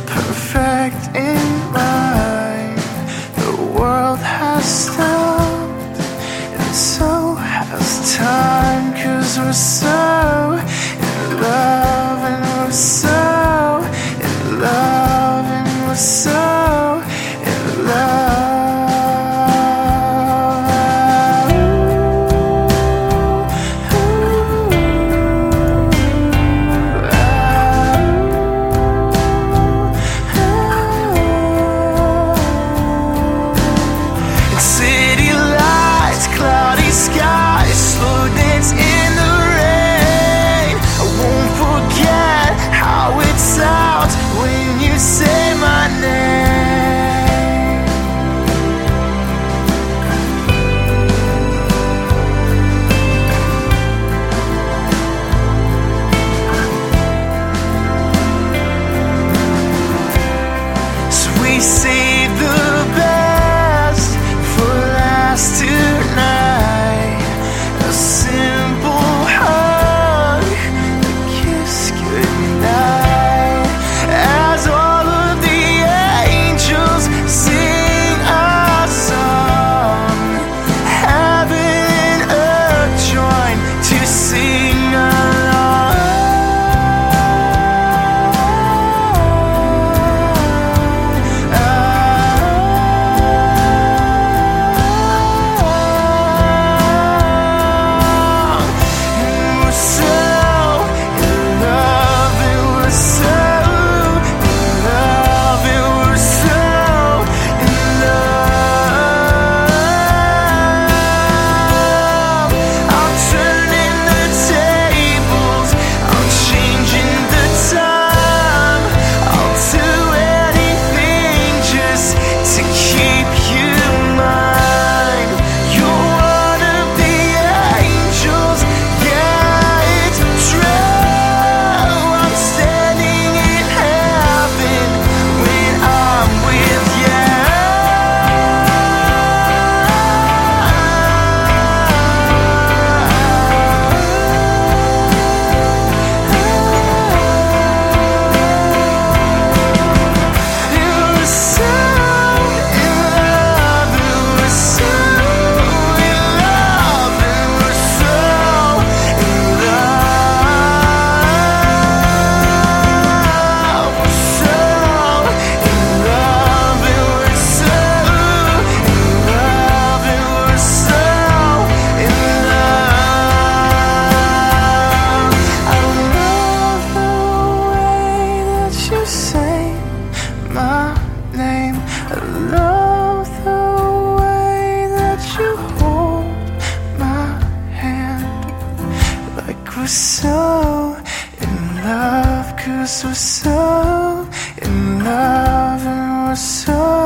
perfect in mind. The world has stopped, and so has time, cause we're so in love and we're so. we're so in love, cause we're so in love and we're so